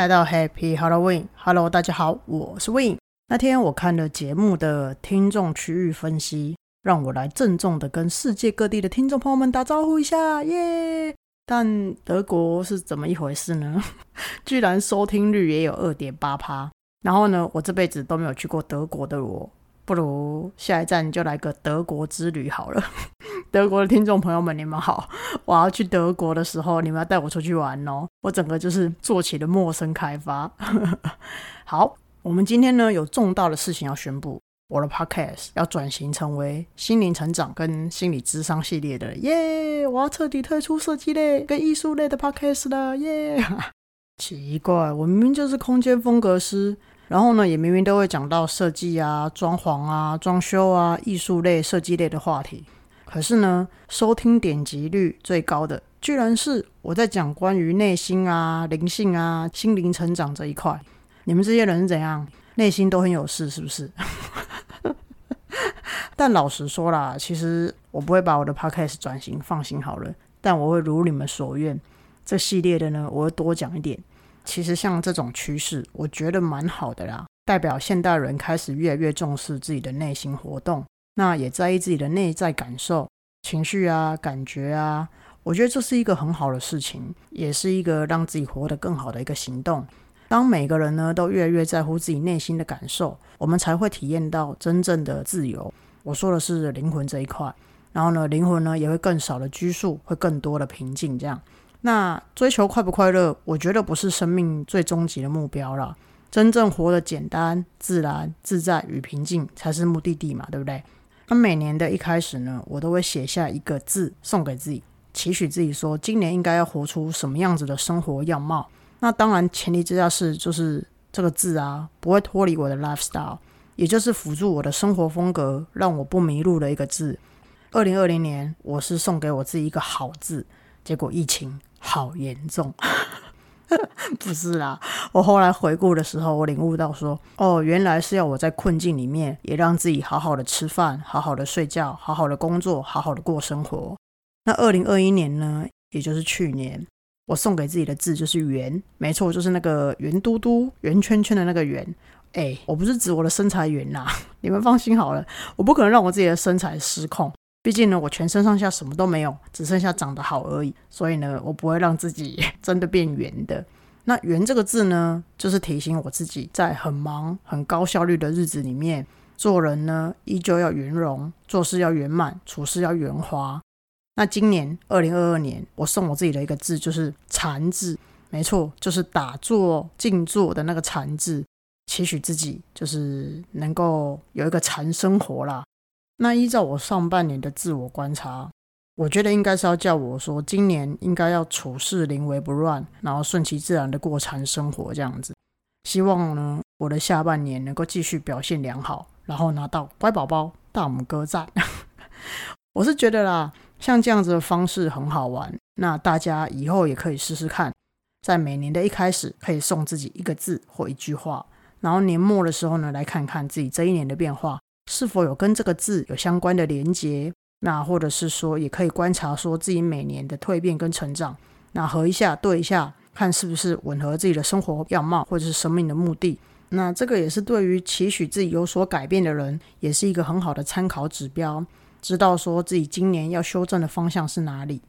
来到 Happy Halloween，Hello，大家好，我是 Win。那天我看了节目的听众区域分析，让我来郑重的跟世界各地的听众朋友们打招呼一下，耶！但德国是怎么一回事呢？居然收听率也有二点八趴。然后呢，我这辈子都没有去过德国的我，不如下一站就来个德国之旅好了。德国的听众朋友们，你们好！我要去德国的时候，你们要带我出去玩哦。我整个就是做起了陌生开发。好，我们今天呢有重大的事情要宣布，我的 podcast 要转型成为心灵成长跟心理智商系列的耶！我要彻底退出设计类跟艺术类的 podcast 了耶！奇怪，我明明就是空间风格师。然后呢，也明明都会讲到设计啊、装潢啊、装修啊、艺术类、设计类的话题。可是呢，收听点击率最高的，居然是我在讲关于内心啊、灵性啊、心灵成长这一块。你们这些人怎样？内心都很有事，是不是？但老实说啦，其实我不会把我的 podcast 转型，放心好了。但我会如你们所愿，这系列的呢，我会多讲一点。其实像这种趋势，我觉得蛮好的啦，代表现代人开始越来越重视自己的内心活动，那也在意自己的内在感受、情绪啊、感觉啊。我觉得这是一个很好的事情，也是一个让自己活得更好的一个行动。当每个人呢都越来越在乎自己内心的感受，我们才会体验到真正的自由。我说的是灵魂这一块，然后呢，灵魂呢也会更少的拘束，会更多的平静，这样。那追求快不快乐，我觉得不是生命最终极的目标了。真正活得简单、自然、自在与平静才是目的地嘛，对不对？那每年的一开始呢，我都会写下一个字送给自己，期许自己说，今年应该要活出什么样子的生活样貌。那当然前提之下是，就是这个字啊，不会脱离我的 lifestyle，也就是辅助我的生活风格，让我不迷路的一个字。二零二零年，我是送给我自己一个好字，结果疫情。好严重，不是啦。我后来回顾的时候，我领悟到说，哦，原来是要我在困境里面，也让自己好好的吃饭，好好的睡觉，好好的工作，好好的过生活。那二零二一年呢，也就是去年，我送给自己的字就是圆，没错，就是那个圆嘟嘟、圆圈圈的那个圆。哎，我不是指我的身材圆呐，你们放心好了，我不可能让我自己的身材失控。毕竟呢，我全身上下什么都没有，只剩下长得好而已。所以呢，我不会让自己 真的变圆的。那“圆”这个字呢，就是提醒我自己，在很忙、很高效率的日子里面，做人呢依旧要圆融，做事要圆满，处事要圆滑。那今年二零二二年，我送我自己的一个字就是“禅”字，没错，就是打坐、静坐的那个“禅”字，期许自己就是能够有一个禅生活啦。那依照我上半年的自我观察，我觉得应该是要叫我说，今年应该要处事临危不乱，然后顺其自然的过禅生活这样子。希望呢，我的下半年能够继续表现良好，然后拿到乖宝宝大拇哥赞。我是觉得啦，像这样子的方式很好玩，那大家以后也可以试试看，在每年的一开始可以送自己一个字或一句话，然后年末的时候呢，来看看自己这一年的变化。是否有跟这个字有相关的连结？那或者是说，也可以观察说自己每年的蜕变跟成长，那合一下对一下，看是不是吻合自己的生活样貌或者是生命的目的。那这个也是对于期许自己有所改变的人，也是一个很好的参考指标，知道说自己今年要修正的方向是哪里。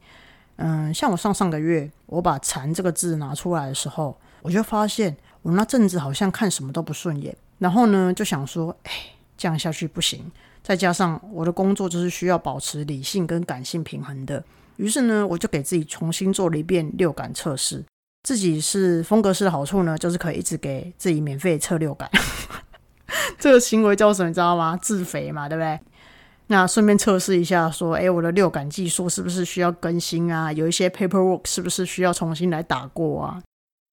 嗯，像我上上个月我把“禅”这个字拿出来的时候，我就发现我那阵子好像看什么都不顺眼，然后呢就想说，哎。这样下去不行，再加上我的工作就是需要保持理性跟感性平衡的，于是呢，我就给自己重新做了一遍六感测试。自己是风格师的好处呢，就是可以一直给自己免费测六感。这个行为叫什么？你知道吗？自肥嘛，对不对？那顺便测试一下，说，哎，我的六感技术是不是需要更新啊？有一些 paperwork 是不是需要重新来打过啊？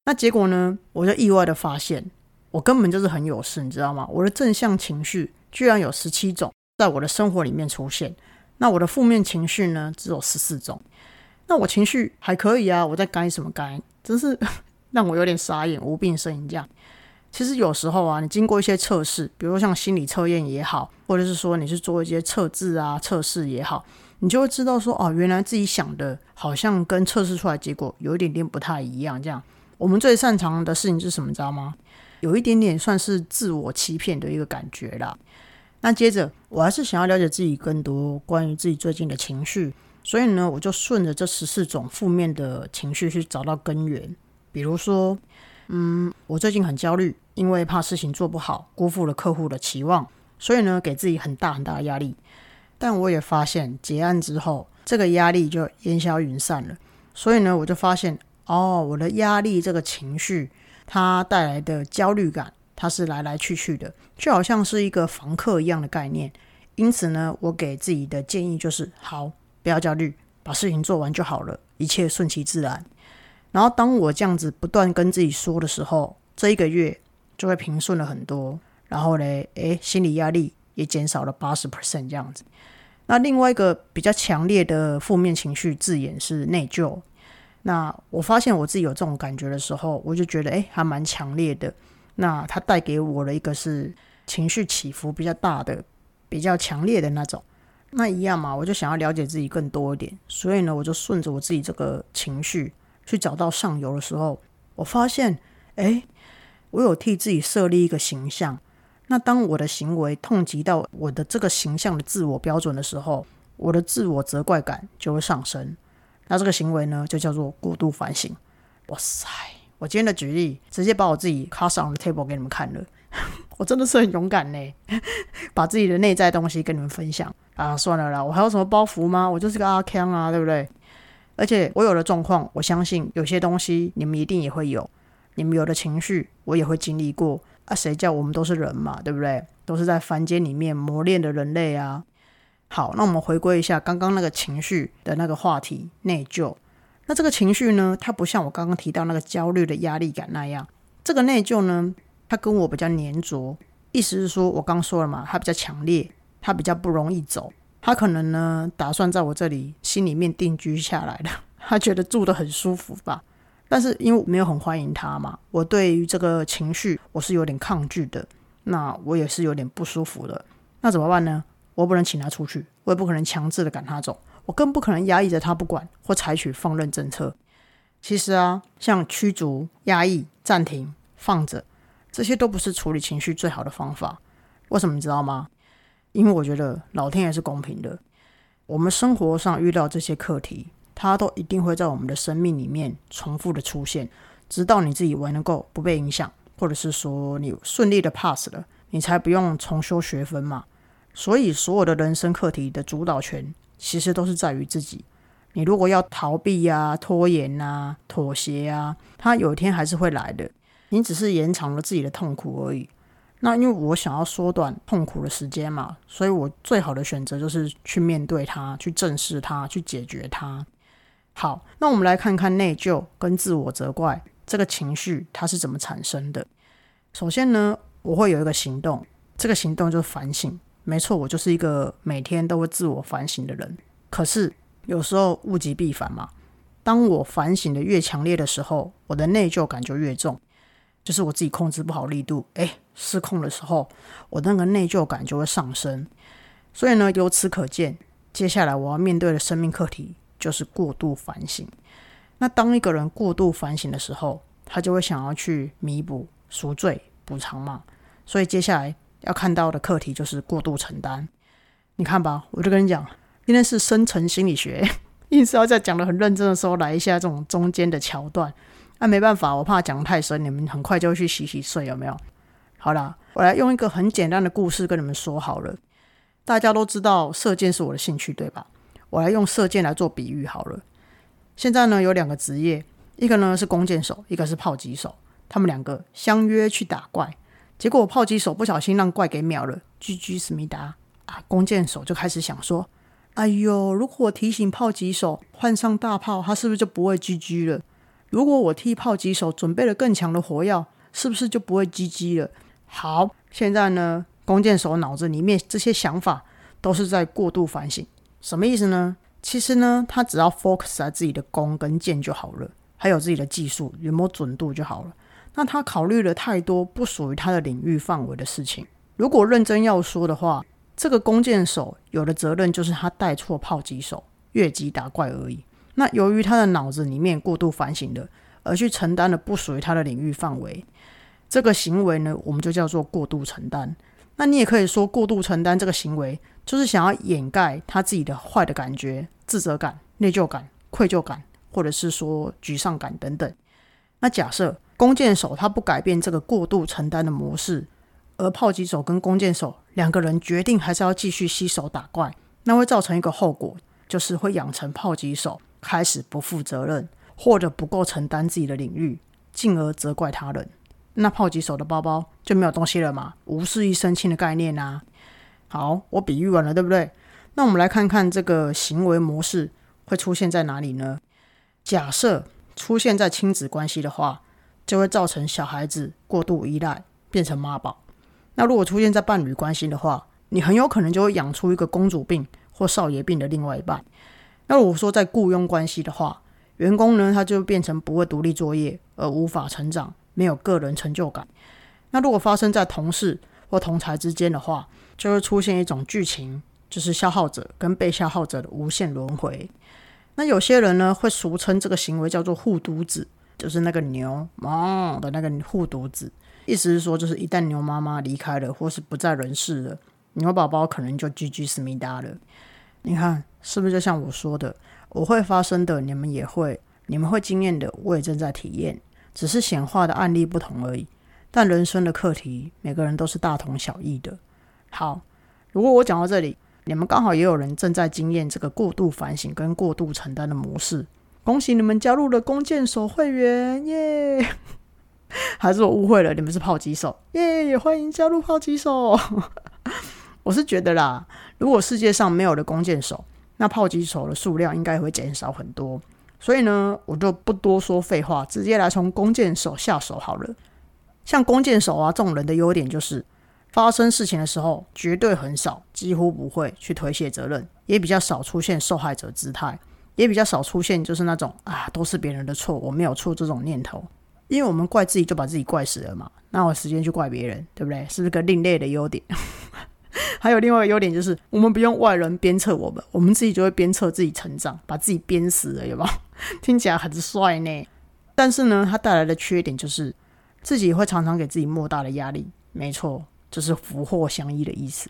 那结果呢，我就意外的发现，我根本就是很有事，你知道吗？我的正向情绪。居然有十七种在我的生活里面出现，那我的负面情绪呢？只有十四种。那我情绪还可以啊，我在该什么该？真是 让我有点傻眼，无病呻吟这样。其实有时候啊，你经过一些测试，比如说像心理测验也好，或者是说你是做一些测字啊测试也好，你就会知道说，哦，原来自己想的好像跟测试出来结果有一点点不太一样。这样，我们最擅长的事情是什么？知道吗？有一点点算是自我欺骗的一个感觉啦。那接着，我还是想要了解自己更多关于自己最近的情绪，所以呢，我就顺着这十四种负面的情绪去找到根源。比如说，嗯，我最近很焦虑，因为怕事情做不好，辜负了客户的期望，所以呢，给自己很大很大的压力。但我也发现，结案之后，这个压力就烟消云散了。所以呢，我就发现，哦，我的压力这个情绪，它带来的焦虑感。它是来来去去的，就好像是一个房客一样的概念。因此呢，我给自己的建议就是：好，不要焦虑，把事情做完就好了，一切顺其自然。然后，当我这样子不断跟自己说的时候，这一个月就会平顺了很多。然后呢，诶，心理压力也减少了八十 percent 这样子。那另外一个比较强烈的负面情绪字眼是内疚。那我发现我自己有这种感觉的时候，我就觉得诶，还蛮强烈的。那它带给我的一个是情绪起伏比较大的、比较强烈的那种。那一样嘛，我就想要了解自己更多一点，所以呢，我就顺着我自己这个情绪去找到上游的时候，我发现，哎，我有替自己设立一个形象。那当我的行为痛击到我的这个形象的自我标准的时候，我的自我责怪感就会上升。那这个行为呢，就叫做过度反省。哇塞！我今天的举例，直接把我自己 cast on the table 给你们看了，我真的是很勇敢呢，把自己的内在东西跟你们分享啊！算了啦，我还有什么包袱吗？我就是个阿康啊，对不对？而且我有的状况，我相信有些东西你们一定也会有，你们有的情绪我也会经历过啊！谁叫我们都是人嘛，对不对？都是在凡间里面磨练的人类啊！好，那我们回归一下刚刚那个情绪的那个话题，内疚。那这个情绪呢？它不像我刚刚提到那个焦虑的压力感那样，这个内疚呢，它跟我比较粘着。意思是说，我刚说了嘛，它比较强烈，它比较不容易走。它可能呢，打算在我这里心里面定居下来的，他觉得住的很舒服吧。但是因为没有很欢迎他嘛，我对于这个情绪我是有点抗拒的。那我也是有点不舒服的。那怎么办呢？我不能请他出去，我也不可能强制的赶他走。我更不可能压抑着他不管，或采取放任政策。其实啊，像驱逐、压抑、暂停、放着，这些都不是处理情绪最好的方法。为什么你知道吗？因为我觉得老天爷是公平的。我们生活上遇到这些课题，它都一定会在我们的生命里面重复的出现，直到你自己为能够不被影响，或者是说你顺利的 pass 了，你才不用重修学分嘛。所以，所有的人生课题的主导权。其实都是在于自己。你如果要逃避呀、拖延呐、妥协啊，它有一天还是会来的。你只是延长了自己的痛苦而已。那因为我想要缩短痛苦的时间嘛，所以我最好的选择就是去面对它、去正视它、去解决它。好，那我们来看看内疚跟自我责怪这个情绪它是怎么产生的。首先呢，我会有一个行动，这个行动就是反省。没错，我就是一个每天都会自我反省的人。可是有时候物极必反嘛。当我反省的越强烈的时候，我的内疚感就越重，就是我自己控制不好力度，哎，失控的时候，我那个内疚感就会上升。所以呢，由此可见，接下来我要面对的生命课题就是过度反省。那当一个人过度反省的时候，他就会想要去弥补、赎罪、补偿嘛。所以接下来。要看到的课题就是过度承担。你看吧，我就跟你讲，今天是深层心理学，硬是要在讲的很认真的时候来一下这种中间的桥段。那没办法，我怕讲太深，你们很快就会去洗洗睡，有没有？好啦，我来用一个很简单的故事跟你们说好了。大家都知道射箭是我的兴趣，对吧？我来用射箭来做比喻好了。现在呢，有两个职业，一个呢是弓箭手，一个是炮击手，他们两个相约去打怪。结果炮击手不小心让怪给秒了，GG 思密达啊！弓箭手就开始想说：“哎呦，如果我提醒炮击手换上大炮，他是不是就不会 GG 了？如果我替炮击手准备了更强的火药，是不是就不会 GG 了？”好，现在呢，弓箭手脑子里面这些想法都是在过度反省，什么意思呢？其实呢，他只要 focus 在自己的弓跟箭就好了，还有自己的技术有没有准度就好了。那他考虑了太多不属于他的领域范围的事情。如果认真要说的话，这个弓箭手有的责任就是他带错炮击手，越级打怪而已。那由于他的脑子里面过度反省了，而去承担了不属于他的领域范围。这个行为呢，我们就叫做过度承担。那你也可以说，过度承担这个行为，就是想要掩盖他自己的坏的感觉、自责感、内疚感、愧疚感，或者是说沮丧感等等。那假设弓箭手他不改变这个过度承担的模式，而炮击手跟弓箭手两个人决定还是要继续携手打怪，那会造成一个后果，就是会养成炮击手开始不负责任，或者不够承担自己的领域，进而责怪他人。那炮击手的包包就没有东西了嘛？无事一身轻的概念啊。好，我比喻完了，对不对？那我们来看看这个行为模式会出现在哪里呢？假设出现在亲子关系的话，就会造成小孩子过度依赖，变成妈宝。那如果出现在伴侣关系的话，你很有可能就会养出一个公主病或少爷病的另外一半。那如果说在雇佣关系的话，员工呢他就变成不会独立作业而无法成长。没有个人成就感。那如果发生在同事或同才之间的话，就会出现一种剧情，就是消耗者跟被消耗者的无限轮回。那有些人呢，会俗称这个行为叫做护犊子，就是那个牛妈的那个护犊子。意思是说，就是一旦牛妈妈离开了或是不在人世了，牛宝宝可能就 GG 思密达了。你看是不是就像我说的，我会发生的，你们也会，你们会经验的，我也正在体验。只是显化的案例不同而已，但人生的课题每个人都是大同小异的。好，如果我讲到这里，你们刚好也有人正在经验这个过度反省跟过度承担的模式，恭喜你们加入了弓箭手会员耶！还是我误会了，你们是炮击手耶？也欢迎加入炮击手。我是觉得啦，如果世界上没有了弓箭手，那炮击手的数量应该会减少很多。所以呢，我就不多说废话，直接来从弓箭手下手好了。像弓箭手啊这种人的优点就是，发生事情的时候绝对很少，几乎不会去推卸责任，也比较少出现受害者姿态，也比较少出现就是那种啊都是别人的错，我没有错这种念头。因为我们怪自己就把自己怪死了嘛，那我时间去怪别人，对不对？是不是个另类的优点？还有另外一个优点就是，我们不用外人鞭策我们，我们自己就会鞭策自己成长，把自己鞭死了，有没有？听起来很帅呢。但是呢，它带来的缺点就是，自己会常常给自己莫大的压力。没错，就是福祸相依的意思。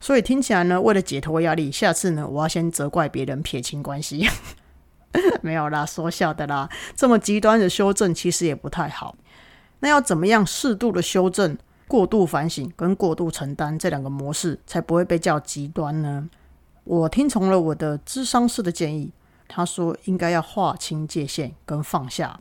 所以听起来呢，为了解脱压力，下次呢，我要先责怪别人撇清关系。没有啦，说笑的啦。这么极端的修正其实也不太好。那要怎么样适度的修正？过度反省跟过度承担这两个模式才不会被叫极端呢？我听从了我的智商师的建议，他说应该要划清界限跟放下，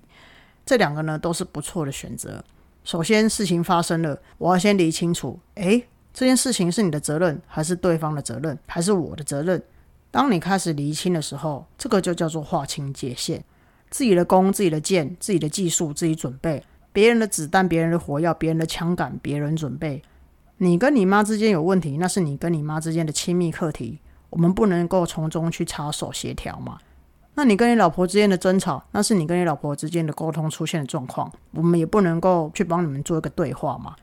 这两个呢都是不错的选择。首先，事情发生了，我要先理清楚，诶，这件事情是你的责任，还是对方的责任，还是我的责任？当你开始厘清的时候，这个就叫做划清界限，自己的弓、自己的箭、自己的技术，自己准备。别人的子弹，别人的火药，别人的枪杆，别人准备。你跟你妈之间有问题，那是你跟你妈之间的亲密课题，我们不能够从中去插手协调嘛？那你跟你老婆之间的争吵，那是你跟你老婆之间的沟通出现的状况，我们也不能够去帮你们做一个对话嘛？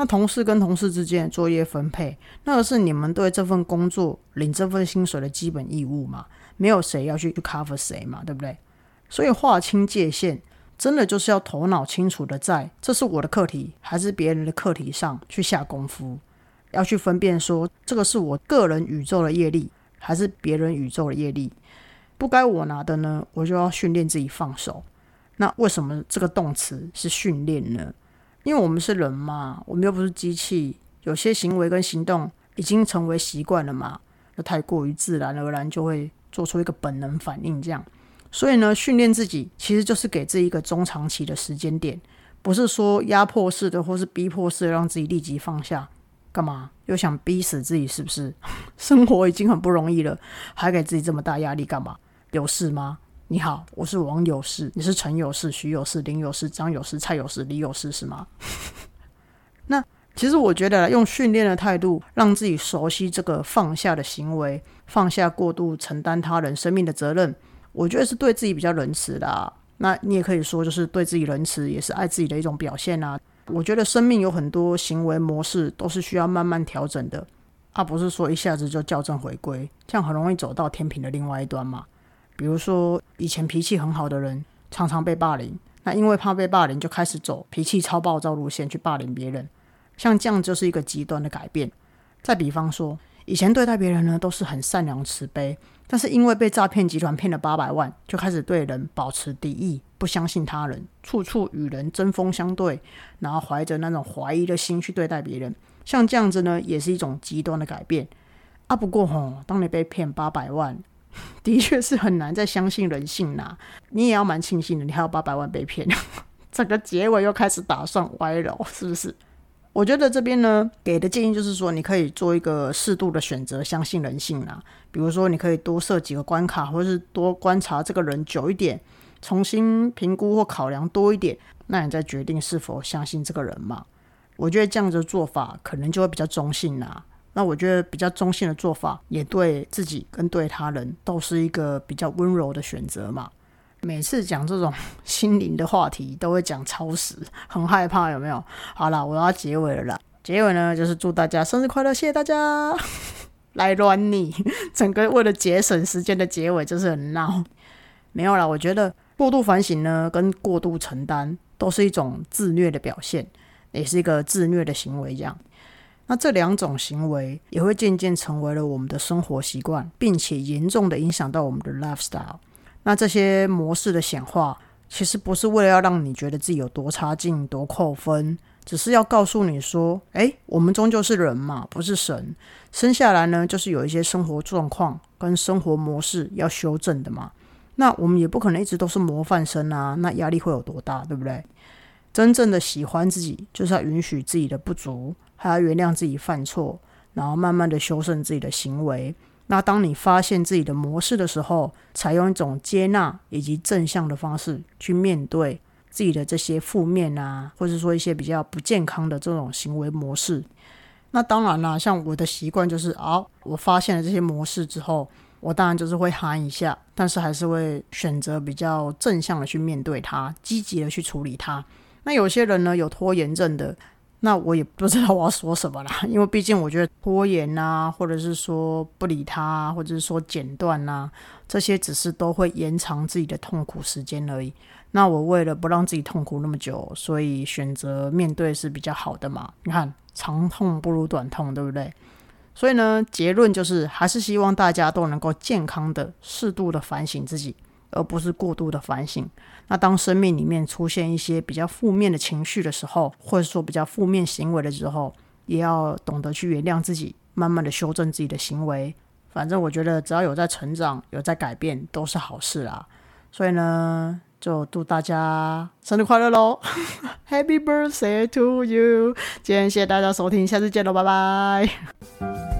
那同事跟同事之间作业分配，那个是你们对这份工作领这份薪水的基本义务嘛？没有谁要去 cover 谁嘛？对不对？所以划清界限。真的就是要头脑清楚的，在这是我的课题还是别人的课题上去下功夫，要去分辨说这个是我个人宇宙的业力还是别人宇宙的业力，不该我拿的呢，我就要训练自己放手。那为什么这个动词是训练呢？因为我们是人嘛，我们又不是机器，有些行为跟行动已经成为习惯了嘛，那太过于自然而然就会做出一个本能反应，这样。所以呢，训练自己其实就是给自己一个中长期的时间点，不是说压迫式的或是逼迫式的让自己立即放下。干嘛又想逼死自己？是不是？生活已经很不容易了，还给自己这么大压力干嘛？有事吗？你好，我是王有事，你是陈有事、徐有事、林有事、张有事、蔡有事、李有事是吗？那其实我觉得用训练的态度，让自己熟悉这个放下的行为，放下过度承担他人生命的责任。我觉得是对自己比较仁慈的，那你也可以说，就是对自己仁慈，也是爱自己的一种表现啊。我觉得生命有很多行为模式都是需要慢慢调整的，而不是说一下子就校正回归，这样很容易走到天平的另外一端嘛。比如说，以前脾气很好的人，常常被霸凌，那因为怕被霸凌，就开始走脾气超暴躁路线去霸凌别人。像这样就是一个极端的改变。再比方说，以前对待别人呢都是很善良慈悲，但是因为被诈骗集团骗了八百万，就开始对人保持敌意，不相信他人，处处与人针锋相对，然后怀着那种怀疑的心去对待别人。像这样子呢，也是一种极端的改变啊。不过吼，当你被骗八百万，的确是很难再相信人性啦。你也要蛮庆幸的，你还有八百万被骗。整个结尾又开始打算歪了，是不是？我觉得这边呢给的建议就是说，你可以做一个适度的选择，相信人性啊。比如说，你可以多设几个关卡，或者是多观察这个人久一点，重新评估或考量多一点，那你再决定是否相信这个人嘛。我觉得这样的做法可能就会比较中性啦。那我觉得比较中性的做法，也对自己跟对他人都是一个比较温柔的选择嘛。每次讲这种 心灵的话题，都会讲超时，很害怕有没有？好了，我要结尾了啦。结尾呢，就是祝大家生日快乐，谢谢大家。来乱你，整个为了节省时间的结尾就是很闹。没有啦，我觉得过度反省呢，跟过度承担都是一种自虐的表现，也是一个自虐的行为。这样，那这两种行为也会渐渐成为了我们的生活习惯，并且严重的影响到我们的 lifestyle。那这些模式的显化，其实不是为了要让你觉得自己有多差劲、多扣分，只是要告诉你说：哎，我们终究是人嘛，不是神。生下来呢，就是有一些生活状况跟生活模式要修正的嘛。那我们也不可能一直都是模范生啊，那压力会有多大，对不对？真正的喜欢自己，就是要允许自己的不足，还要原谅自己犯错，然后慢慢的修正自己的行为。那当你发现自己的模式的时候，采用一种接纳以及正向的方式去面对自己的这些负面啊，或者说一些比较不健康的这种行为模式。那当然啦，像我的习惯就是，啊，我发现了这些模式之后，我当然就是会喊一下，但是还是会选择比较正向的去面对它，积极的去处理它。那有些人呢，有拖延症的。那我也不知道我要说什么啦，因为毕竟我觉得拖延啊，或者是说不理他，或者是说剪断啊，这些只是都会延长自己的痛苦时间而已。那我为了不让自己痛苦那么久，所以选择面对是比较好的嘛。你看，长痛不如短痛，对不对？所以呢，结论就是还是希望大家都能够健康的、适度的反省自己。而不是过度的反省。那当生命里面出现一些比较负面的情绪的时候，或者说比较负面行为的时候，也要懂得去原谅自己，慢慢的修正自己的行为。反正我觉得只要有在成长，有在改变，都是好事啦。所以呢，就祝大家生日快乐喽！Happy birthday to you！今天谢谢大家收听，下次见喽，拜拜。